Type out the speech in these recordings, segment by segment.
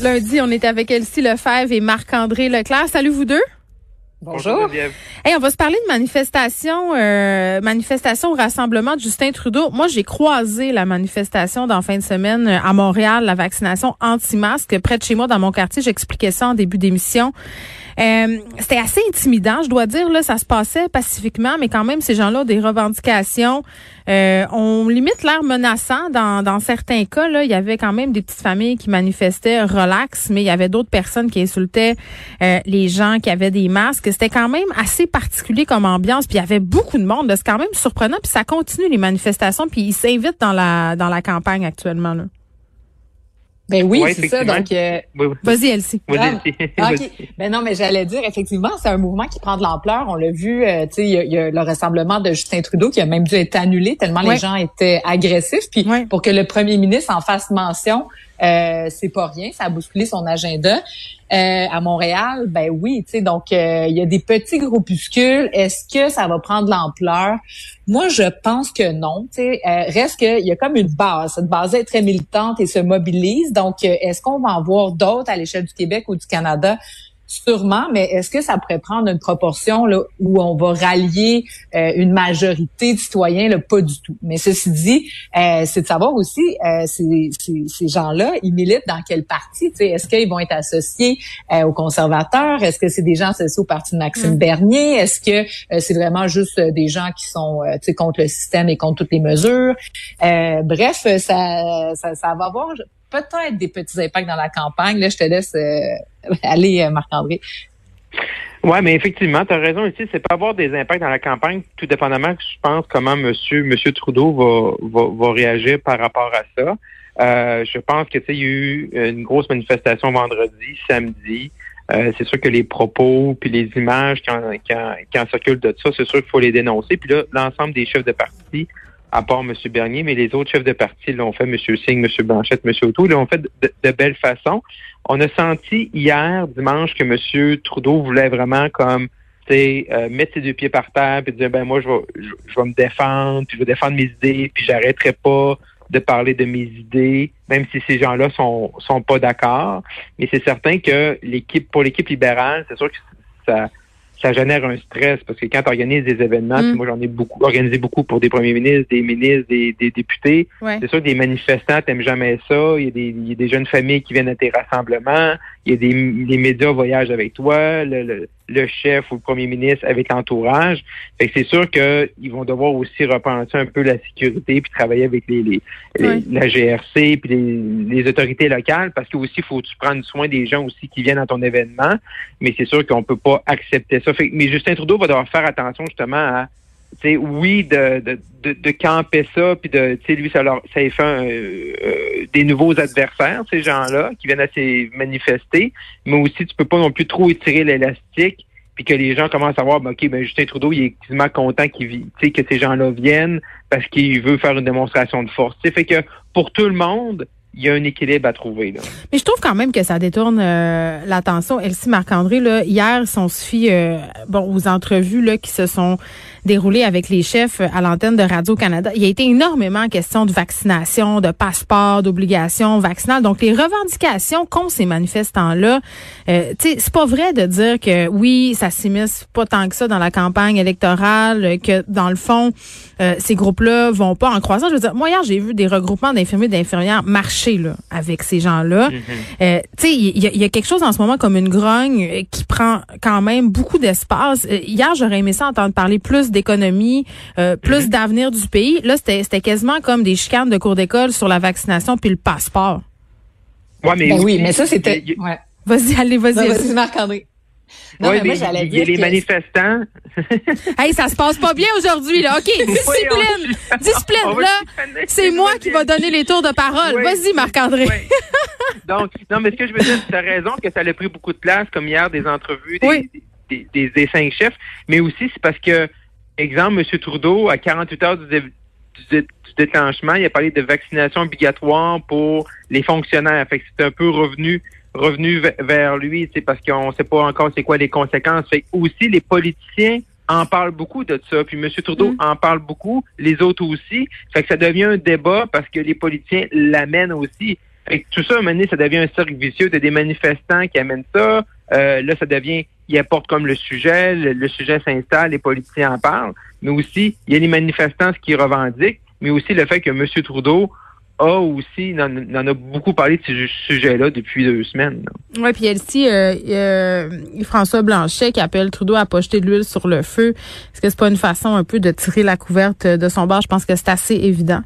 Lundi, on est avec Elsie Lefebvre et Marc-André Leclerc. Salut vous deux. Bonjour. Hey, on va se parler de manifestation, euh, manifestation au rassemblement de Justin Trudeau. Moi, j'ai croisé la manifestation dans fin de semaine euh, à Montréal, la vaccination anti-masque près de chez moi dans mon quartier. J'expliquais ça en début d'émission. Euh, c'était assez intimidant, je dois dire. Là, ça se passait pacifiquement, mais quand même, ces gens-là ont des revendications. Euh, on limite l'air menaçant dans, dans certains cas. Là, il y avait quand même des petites familles qui manifestaient relax, mais il y avait d'autres personnes qui insultaient euh, les gens qui avaient des masques. C'était quand même assez particulier comme ambiance. Puis il y avait beaucoup de monde. C'est quand même surprenant. Puis ça continue les manifestations. Puis ils s'invitent dans la dans la campagne actuellement. Là. Ben oui, c'est ça. Donc, euh, vas-y, Elsie. Ah, Ben non, mais j'allais dire effectivement, c'est un mouvement qui prend de l'ampleur. On l'a vu, euh, tu sais, il y, a le rassemblement de Justin Trudeau qui a même dû être annulé tellement les gens étaient agressifs. Puis pour que le premier ministre en fasse mention, euh, c'est pas rien, ça a bousculé son agenda. Euh, à Montréal, ben oui, tu sais, donc euh, il y a des petits groupuscules. Est-ce que ça va prendre l'ampleur? Moi, je pense que non. Tu sais, reste qu'il y a comme une base. Cette base est très militante et se mobilise. Donc, est-ce qu'on va en voir d'autres à l'échelle du Québec ou du Canada? Sûrement, mais est-ce que ça pourrait prendre une proportion là, où on va rallier euh, une majorité de citoyens? Là, pas du tout. Mais ceci dit, euh, c'est de savoir aussi, euh, ces, ces, gens-là, ils militent dans quel parti? Est-ce qu'ils vont être associés aux conservateurs? Est-ce que c'est des gens associés au parti de Maxime mm. Bernier? Est-ce que c'est vraiment juste des gens qui sont contre le système et contre toutes les mesures? bref, ça, ça, ça va avoir peut-être des petits impacts dans la campagne. Là, je te laisse euh, aller, euh, Marc-André. Oui, mais effectivement, tu as raison ici, c'est pas avoir des impacts dans la campagne, tout dépendamment, je pense, comment monsieur, monsieur Trudeau va, va, réagir par rapport à ça. Euh, je pense que il y a eu une grosse manifestation vendredi, samedi. c'est sûr que les propos puis les images qui en, qui en circulent de ça, c'est sûr qu'il faut les dénoncer. Puis là, l'ensemble des chefs de parti à part M. Bernier, mais les autres chefs de parti l'ont fait, M. Singh, M. Blanchette, M. O'Toole, l'ont fait de, de, belle façon. On a senti hier, dimanche, que M. Trudeau voulait vraiment comme euh, mettre ses deux pieds par terre et dire ben moi je vais je, vais me défendre, puis je vais défendre mes idées, puis j'arrêterai pas de parler de mes idées, même si ces gens-là sont sont pas d'accord. Mais c'est certain que l'équipe pour l'équipe libérale, c'est sûr que ça ça génère un stress parce que quand tu organises des événements, mm. moi j'en ai beaucoup organisé beaucoup pour des premiers ministres, des ministres, des, députés. C'est sûr que des manifestants t'aiment jamais ça. Il y, a des, il y, a des, jeunes familles qui viennent à tes rassemblements. Il y a des les médias voyagent avec toi, le, le, chef ou le premier ministre avec l'entourage. Fait que c'est sûr qu'ils vont devoir aussi repenser un peu la sécurité puis travailler avec les, les, la GRC puis les, les, autorités locales parce que aussi faut tu prendre soin des gens aussi qui viennent à ton événement. Mais c'est sûr qu'on peut pas accepter ça mais Justin Trudeau va devoir faire attention justement à oui, de, de, de, camper ça, puis de, tu sais, lui, ça, leur, ça fait euh, des nouveaux adversaires, ces gens-là, qui viennent à se manifester, mais aussi, tu peux pas non plus trop étirer l'élastique, puis que les gens commencent à voir, ben, OK, ben, Justin Trudeau, il est quasiment content qu'il que ces gens-là viennent parce qu'il veut faire une démonstration de force. sais fait que pour tout le monde, il y a un équilibre à trouver. Là. Mais je trouve quand même que ça détourne euh, l'attention. Elsie Marc-André, là, hier, si on se euh, bon, aux entrevues là, qui se sont déroulées avec les chefs à l'antenne de Radio-Canada, il y a été énormément question de vaccination, de passeport, d'obligation vaccinale. Donc, les revendications qu'ont ces manifestants-là, euh, c'est pas vrai de dire que oui, ça s'immisce pas tant que ça dans la campagne électorale, que dans le fond, euh, ces groupes-là vont pas en croissance. Je veux dire, moi, hier, j'ai vu des regroupements d'infirmiers et d'infirmières marcher avec ces gens-là. Mhm. Euh, tu sais, il y, a quelque chose en ce moment comme une grogne euh, qui prend quand même beaucoup d'espace. Euh, hier, j'aurais aimé ça entendre parler plus d'économie, plus mhm. d'avenir du pays. Là, c'était quasiment comme des chicanes de cours d'école sur la vaccination puis le passeport. Ouais, mais ben oui, mais ça, c'était... Ouais. Vas-y, allez, vas-y. Vas-y, Marc-André. Non, mais moi, j'allais dire. les manifestants. hey, ça se passe pas bien aujourd'hui, là. OK, discipline. discipline, là. C'est moi qui va donner les tours de parole. Vas-y, Marc-André. Donc, non, mais ce que je veux dire, tu as raison que ça a pris beaucoup de place, comme hier, des entrevues des, des, cinq chefs, mais aussi c'est parce que, exemple, M. Trudeau, à 48 heures du, du, déclenchement, il a parlé de vaccination obligatoire pour les fonctionnaires. Fait que c'est un peu revenu revenu vers lui, c'est parce qu'on ne sait pas encore c'est quoi les conséquences. Fait aussi les politiciens en parlent beaucoup de ça. Puis M. Trudeau mm. en parle beaucoup, les autres aussi. Fait que ça devient un débat parce que les politiciens l'amènent aussi. tout ça, à un moment donné, ça devient un cercle vicieux. T'as des manifestants qui amènent ça. Euh, là, ça devient, ils apportent comme le sujet, le, sujet s'installe, les politiciens en parlent. Mais aussi, il y a les manifestants qui revendiquent, mais aussi le fait que M. Trudeau a aussi, en, a beaucoup parlé de ce sujet-là depuis deux semaines. Oui, puis il euh, euh, François Blanchet qui appelle Trudeau à pas jeter de l'huile sur le feu. Est-ce que c'est pas une façon un peu de tirer la couverte de son bar? Je pense que c'est assez évident.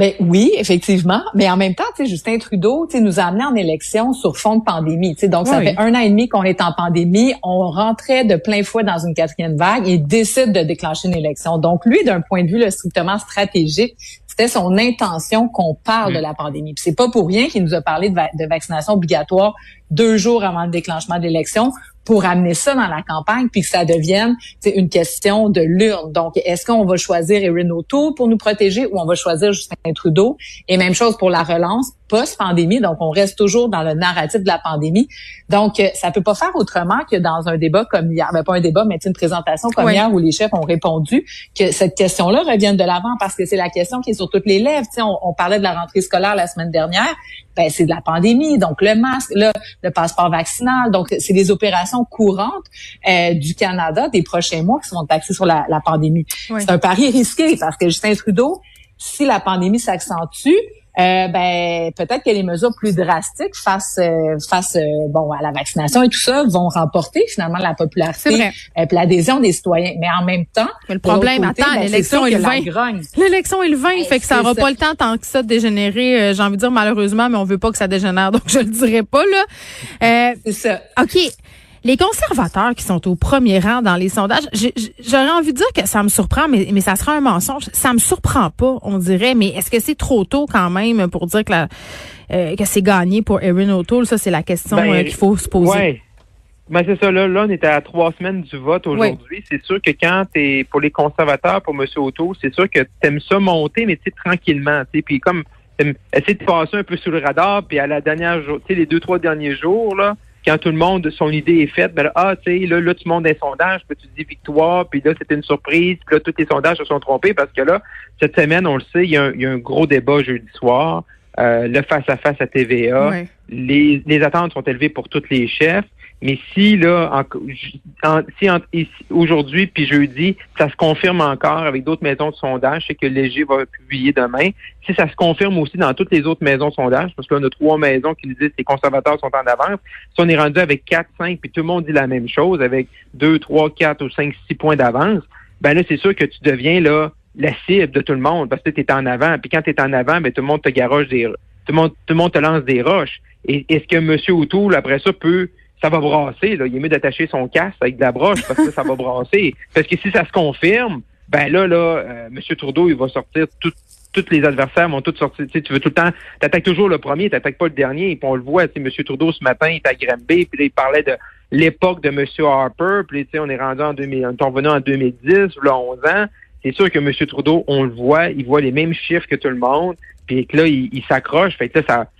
Ben oui, effectivement, mais en même temps, tu sais, Justin Trudeau, tu sais, nous a amené en élection sur fond de pandémie. Tu sais, donc ça fait un an et demi qu'on est en pandémie, on rentrait de plein fouet dans une quatrième vague et décide de déclencher une élection. Donc lui, d'un point de vue là, strictement stratégique, c'était son intention qu'on parle de mm. la pandémie. Puis c'est pas pour rien qu'il nous a parlé de, de vaccination obligatoire deux jours avant le déclenchement de l'élection pour amener ça dans la campagne puis que ça devienne une question de l'urne. Donc, est-ce qu'on va choisir Erin O'Toole pour nous protéger ou on va choisir Justin Trudeau? Et même chose pour la relance post-pandémie. Donc, on reste toujours dans le narratif de la pandémie. Donc, euh, ça peut pas faire autrement que dans un débat comme hier, ben pas un débat, mais une présentation comme hier où les chefs ont répondu que cette question-là revienne de l'avant parce que c'est la question qui est sur toutes les lèvres. on, on parlait de la rentrée scolaire la semaine dernière. Ben, c'est de la pandémie. Donc, le masque, là, le passeport vaccinal. Donc, c'est des opérations courantes euh, du Canada des prochains mois qui sont axées sur la, pandémie. C'est un pari risqué parce que Justin Trudeau, si la pandémie s'accentue, euh, ben peut-être que les mesures plus drastiques face euh, face euh, bon à la vaccination et tout ça vont remporter finalement la popularité et l'adhésion des citoyens. Mais en même temps, le problème, attends, ben, l'élection est le 20. L'élection est le 20, fait que ça n'aura pas le temps tant que ça de dégénérer. J'ai envie de dire malheureusement, mais on veut pas que ça dégénère, donc je le dirai pas là. C'est ça. Ok. Les conservateurs qui sont au premier rang dans les sondages, j'aurais envie de dire que ça me surprend, mais, mais ça sera un mensonge. Ça me surprend pas, on dirait. Mais est-ce que c'est trop tôt quand même pour dire que, euh, que c'est gagné pour Erin O'Toole? Ça, c'est la question ben, euh, qu'il faut se poser. Ouais. Ben c'est ça, là, là, on était à trois semaines du vote aujourd'hui. C'est sûr que quand t'es pour les conservateurs, pour M. O'Toole, c'est sûr que t'aimes ça monter, mais tu tranquillement. Puis comme essayer de passer un peu sous le radar, puis à la dernière jour, tu sais, les deux, trois derniers jours, là, quand tout le monde, son idée est faite, ben là, ah, tu sais, là, là, tu montes des sondages, puis tu dis victoire, puis là, c'était une surprise, puis là, tous les sondages se sont trompés parce que là, cette semaine, on le sait, il y a un, il y a un gros débat jeudi soir, euh, le face-à-face -à, TVA. Les, les attentes sont élevées pour tous les chefs. Mais si là, en, si aujourd'hui puis jeudi, ça se confirme encore avec d'autres maisons de sondage, c'est que Léger va publier demain. Si ça se confirme aussi dans toutes les autres maisons de sondage, parce qu'on a trois maisons qui nous disent que les conservateurs sont en avance, si on est rendu avec quatre, cinq, puis tout le monde dit la même chose, avec deux, trois, quatre ou cinq, six points d'avance, ben là, c'est sûr que tu deviens là la cible de tout le monde parce que tu es en avant. Puis quand tu es en avant, ben tout le monde te garoche des tout le monde, tout le monde te lance des roches. Et est-ce que M. O'Toole, après ça, peut ça va brasser. Là. Il est mieux d'attacher son casque avec de la broche parce que ça va brasser. Parce que si ça se confirme, ben là, là, euh, M. Trudeau, il va sortir tout, tous les adversaires vont tous sortir. Tu, sais, tu veux tout le temps, tu attaques toujours le premier, tu n'attaques pas le dernier. Puis on le voit, tu sais, M. Trudeau ce matin, il est à Granby, puis il parlait de l'époque de M. Harper, puis tu sais, on est rendu en 2000, on est revenu en 2010, là, 11 ans. C'est sûr que M. Trudeau, on le voit, il voit les mêmes chiffres que tout le monde, puis que là, il, s'accroche. Fait que ça,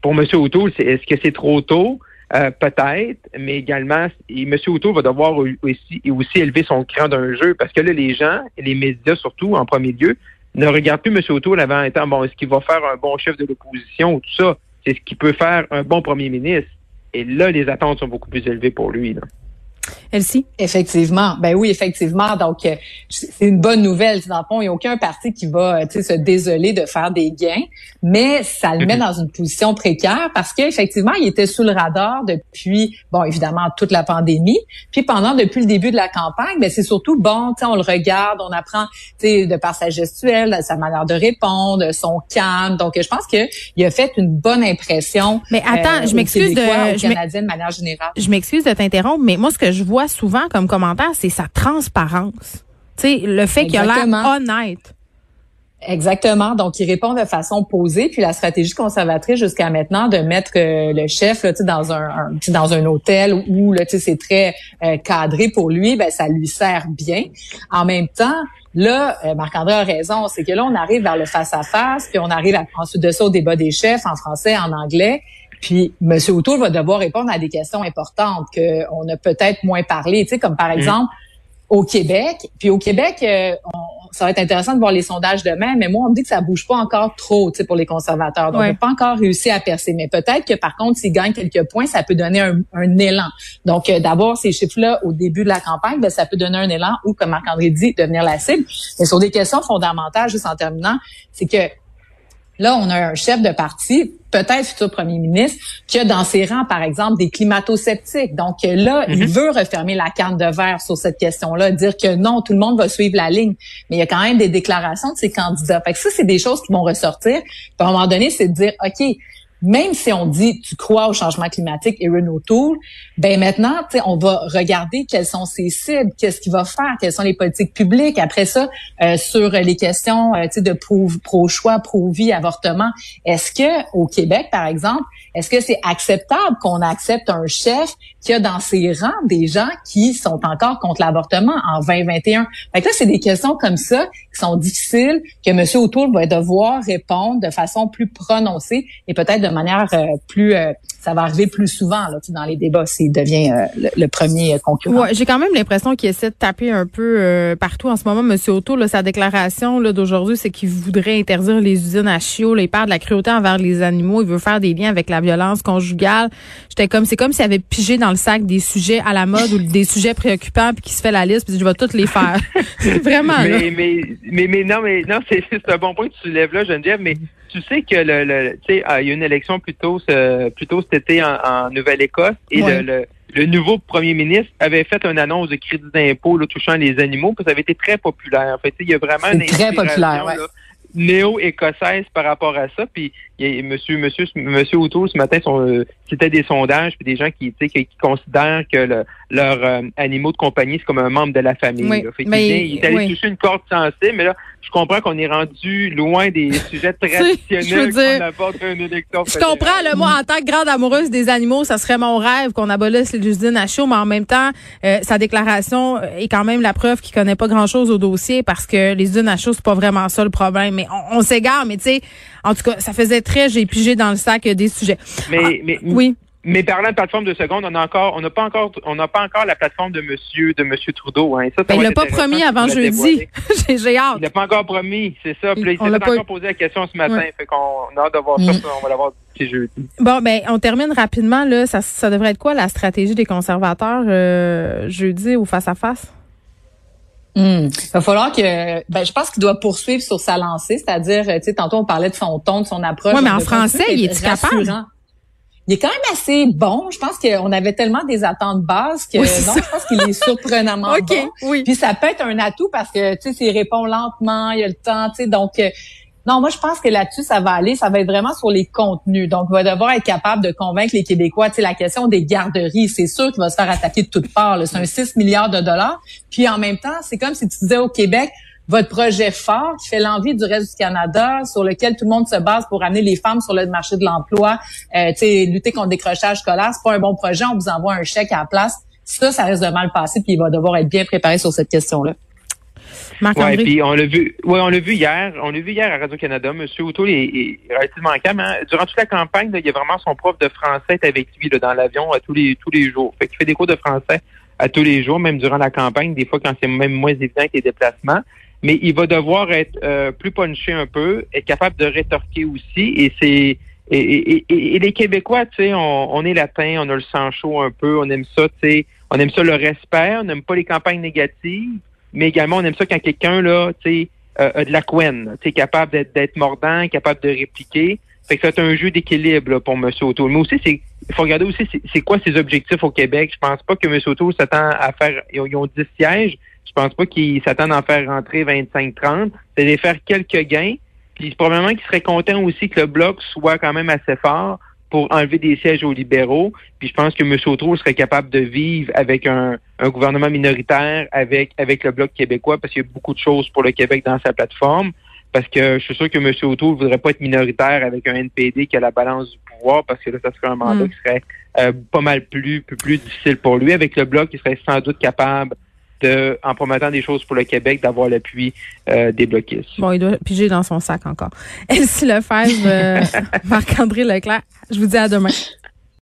pour M. O'Toole, est-ce que c'est trop tôt? Euh, peut-être, mais également, M. O'Toole va devoir aussi, aussi élever son cran d'un jeu parce que là, les gens, et les médias surtout, en premier lieu, ne regardent plus M. O'Toole avant étant, bon, est-ce qu'il va faire un bon chef de l'opposition ou tout ça? C'est ce qui peut faire un bon premier ministre. Et là, les attentes sont beaucoup plus élevées pour lui. Là. Elsie? Effectivement. Ben oui, effectivement. Donc, euh, c'est une bonne nouvelle. Dans le fond, il n'y a aucun parti qui va euh, se désoler de faire des gains, mais ça le met mhm. dans une position précaire parce qu'effectivement, il était sous le radar depuis, bon, évidemment, toute la pandémie. Puis pendant, depuis le début de la campagne, ben c'est surtout, bon, on le regarde, on apprend de par sa gestuelle, sa manière de répondre, son calme. Donc, je pense qu'il a fait une bonne impression. Mais attends, euh, je m'excuse de... Je de manière générale. Je m'excuse de t'interrompre, mais moi, ce que je vois souvent comme commentaire, c'est sa transparence. Tu sais, le fait qu'il a l'air honnête. Exactement. Donc, il répond de façon posée. Puis la stratégie conservatrice jusqu'à maintenant de mettre euh, le chef là, dans un, un dans un hôtel où là, c'est très euh, cadré pour lui, ben ça lui sert bien. En même temps, là, euh, Marc-André a raison, c'est que là, on arrive vers le face-à-face, puis on arrive ensuite de ça au débat des chefs en français, en anglais. Puis M. O'Toole va devoir répondre à des questions importantes qu'on a peut-être moins parlé, tu sais, comme par mm. exemple au Québec. Puis au Québec, euh, ça va être intéressant de voir les sondages demain, mais moi, on me dit que ça bouge pas encore trop, tu sais, pour les conservateurs. Donc, on n'a pas encore réussi à percer. Mais peut-être que, par contre, s'ils gagnent quelques points, ça peut donner un, élan. Donc, euh, d'avoir ces chiffres-là au début de la campagne, ben, ça peut donner un élan ou, comme Marc-André dit, devenir la cible. Mais sur des questions fondamentales, juste en terminant, c'est que Là, on a un chef de parti, peut-être futur premier ministre, qui a dans ses rangs, par exemple, des climato-sceptiques. Donc là, il mhm. veut refermer la canne de verre sur cette question-là, dire que non, tout le monde va suivre la ligne. Mais il y a quand même des déclarations de ces candidats. Fait que ça, c'est des choses qui vont ressortir. Puis à un moment donné, c'est de dire, OK, même si on dit tu crois au changement climatique et Renault Tool, ben maintenant, on va regarder quelles sont ses cibles, qu'est-ce qu'il va faire, quelles sont les politiques publiques. Après ça, euh, sur les questions euh, de pro-choix, pro-vie, avortement, est-ce que au Québec, par exemple, est-ce que c'est acceptable qu'on accepte un chef qui a dans ses rangs des gens qui sont encore contre l'avortement en 2021? Fait que là, c'est des questions comme ça qui sont difficiles, que M. O'Toole va devoir répondre de façon plus prononcée et peut-être de manière euh, plus euh, ça va arriver plus souvent là, dans les débats s'il devient euh, le, premier concurrent. Ouais, j'ai quand même l'impression qu'il essaie de taper un peu partout en ce moment. Auto, là, sa déclaration là, d'aujourd'hui, c'est qu'il voudrait interdire les usines à chiots. il parle de la cruauté envers les animaux. Il veut faire des liens avec la violence conjugale. J'étais comme, c'est comme s'il avait pigé dans le sac des sujets à la mode ou des sujets préoccupants puis qu'il se fait la liste puis je vais toutes les faire. Vraiment. Mais, mais, mais, mais, non, mais non, c'est un bon point que tu lèves là, Geneviève, mais tu sais que le, le tu sais, ah, il y a une élection plutôt plutôt cet été en, Nouvelle-Écosse et le, le, nouveau premier ministre avait fait une annonce de crédit d'impôt touchant les animaux, puis ça avait été très populaire. En fait, il y a vraiment une très populaire, néo-écossaise par rapport à ça. Puis il y a monsieur, monsieur, monsieur O'Toole ce matin, euh, c'était des sondages, puis des gens qui, qui, qui considèrent que le, leurs euh, animaux de compagnie, c'est comme un membre de la famille. mais, il, est allé toucher une corde sensible, mais là, je comprends qu'on est rendu loin des sujets traditionnels qu'on aborde une élection. Je comprends, le moi, en tant que grande amoureuse des animaux, ça serait mon rêve qu'on abolisse les usines à chaud, mais en même temps, euh, sa déclaration est quand même la preuve qu'il connaît pas grand-chose au dossier parce que les usines à chaud, c'est pas vraiment ça le problème. Mais on, s'égare, mais tu sais, en tout cas, ça faisait très, j'ai pigé dans le sac des sujets. Mais, ah, mais oui. Mais parlant de plateforme de seconde, on a encore, on n'a pas encore, on n'a pas encore la plateforme de Monsieur, de Monsieur Trudeau. Hein. Ça, ben, il l'a pas promis avant jeudi. J'ai hâte. Il l'a pas encore promis, c'est ça. Puis il s'est encore posé la question ce matin. Fait qu'on a hâte de voir ça. Mm. On va l'avoir d'ici jeudi. Bon, ben, on termine rapidement là. Ça, ça devrait être quoi la stratégie des conservateurs euh, jeudi ou face à face? Il va falloir que, ben, je pense qu'il doit poursuivre sur sa lancée, c'est-à-dire, tu sais, tantôt on parlait de son ton, de son approche. Oui, mais en français, il est capable? Il est quand même assez bon. Je pense qu'on avait tellement des attentes bases que non, je pense qu'il est surprenamment bon. Oui. Puis ça peut être un atout parce que tu sais, s'il répond lentement, il y a le temps, tu sais, donc. Euh, non, moi je pense que là-dessus ça va aller, ça va être vraiment sur les contenus. Donc, il va devoir être capable de convaincre les Québécois. Tu sais, la question des garderies, c'est sûr qu'il va se faire attaquer de toutes parts. C'est un 6 milliards de dollars. Puis en même temps, c'est comme si tu disais au Québec, votre projet fort qui fait l'envie du reste du Canada, sur lequel tout le monde se base pour amener les femmes sur le marché de l'emploi, euh, lutter contre le décrochage scolaire, c'est pas un bon projet, on vous envoie un chèque à la place. Ça, ça risque de mal passer, puis il va devoir être bien préparé sur cette question-là. Oui, puis on l'a vu, ouais, on l'a vu hier, on l'a vu hier à Radio-Canada. Monsieur O'Toole est, relativement calme. Hein. Durant toute la campagne, il y a vraiment son prof de français avec lui là, dans l'avion à tous les tous les jours. Fait qu'il fait des cours de français à tous les jours, même durant la campagne, des fois quand c'est même moins évident que les déplacements mais il va devoir être euh, plus punché un peu, être capable de rétorquer aussi. Et c'est et, les Québécois, tu sais, on, on, est latin, on a le sang chaud un peu, on aime ça, tu sais, on aime ça le respect, on n'aime pas les campagnes négatives, mais également on aime ça quand quelqu'un là, tu sais, euh, a de la couenne, tu sais, capable d'être mordant, capable de répliquer. Fait que c'est un jeu d'équilibre pour M. O'Toole. Mais aussi, c'est il faut regarder aussi c'est quoi ses objectifs au Québec. Je pense pas que M. O'Toole s'attend à faire. Ils ont 10 sièges. Je pense pas qu'ils s'attendent à en faire rentrer 25-30. C'est de faire quelques gains. Puis probablement qu'ils seraient contents aussi que le bloc soit quand même assez fort pour enlever des sièges aux libéraux. Puis je pense que M. O'Toole serait capable de vivre avec un, gouvernement minoritaire, avec, avec le bloc québécois, parce qu'il y a beaucoup de choses pour le Québec dans sa plateforme. Parce que je suis sûr que M. O'Toole voudrait pas être minoritaire avec un NPD qui a la balance du pouvoir, parce que là, ça serait un mandat mm. qui serait euh, pas mal plus, plus, plus difficile pour lui. Avec le bloc, il serait sans doute capable en promettant des choses pour le Québec, d'avoir l'appui euh, des bloquistes. Bon, il doit piger dans son sac encore. Elsie Lefebvre, euh, Marc-André Leclerc, je vous dis à demain.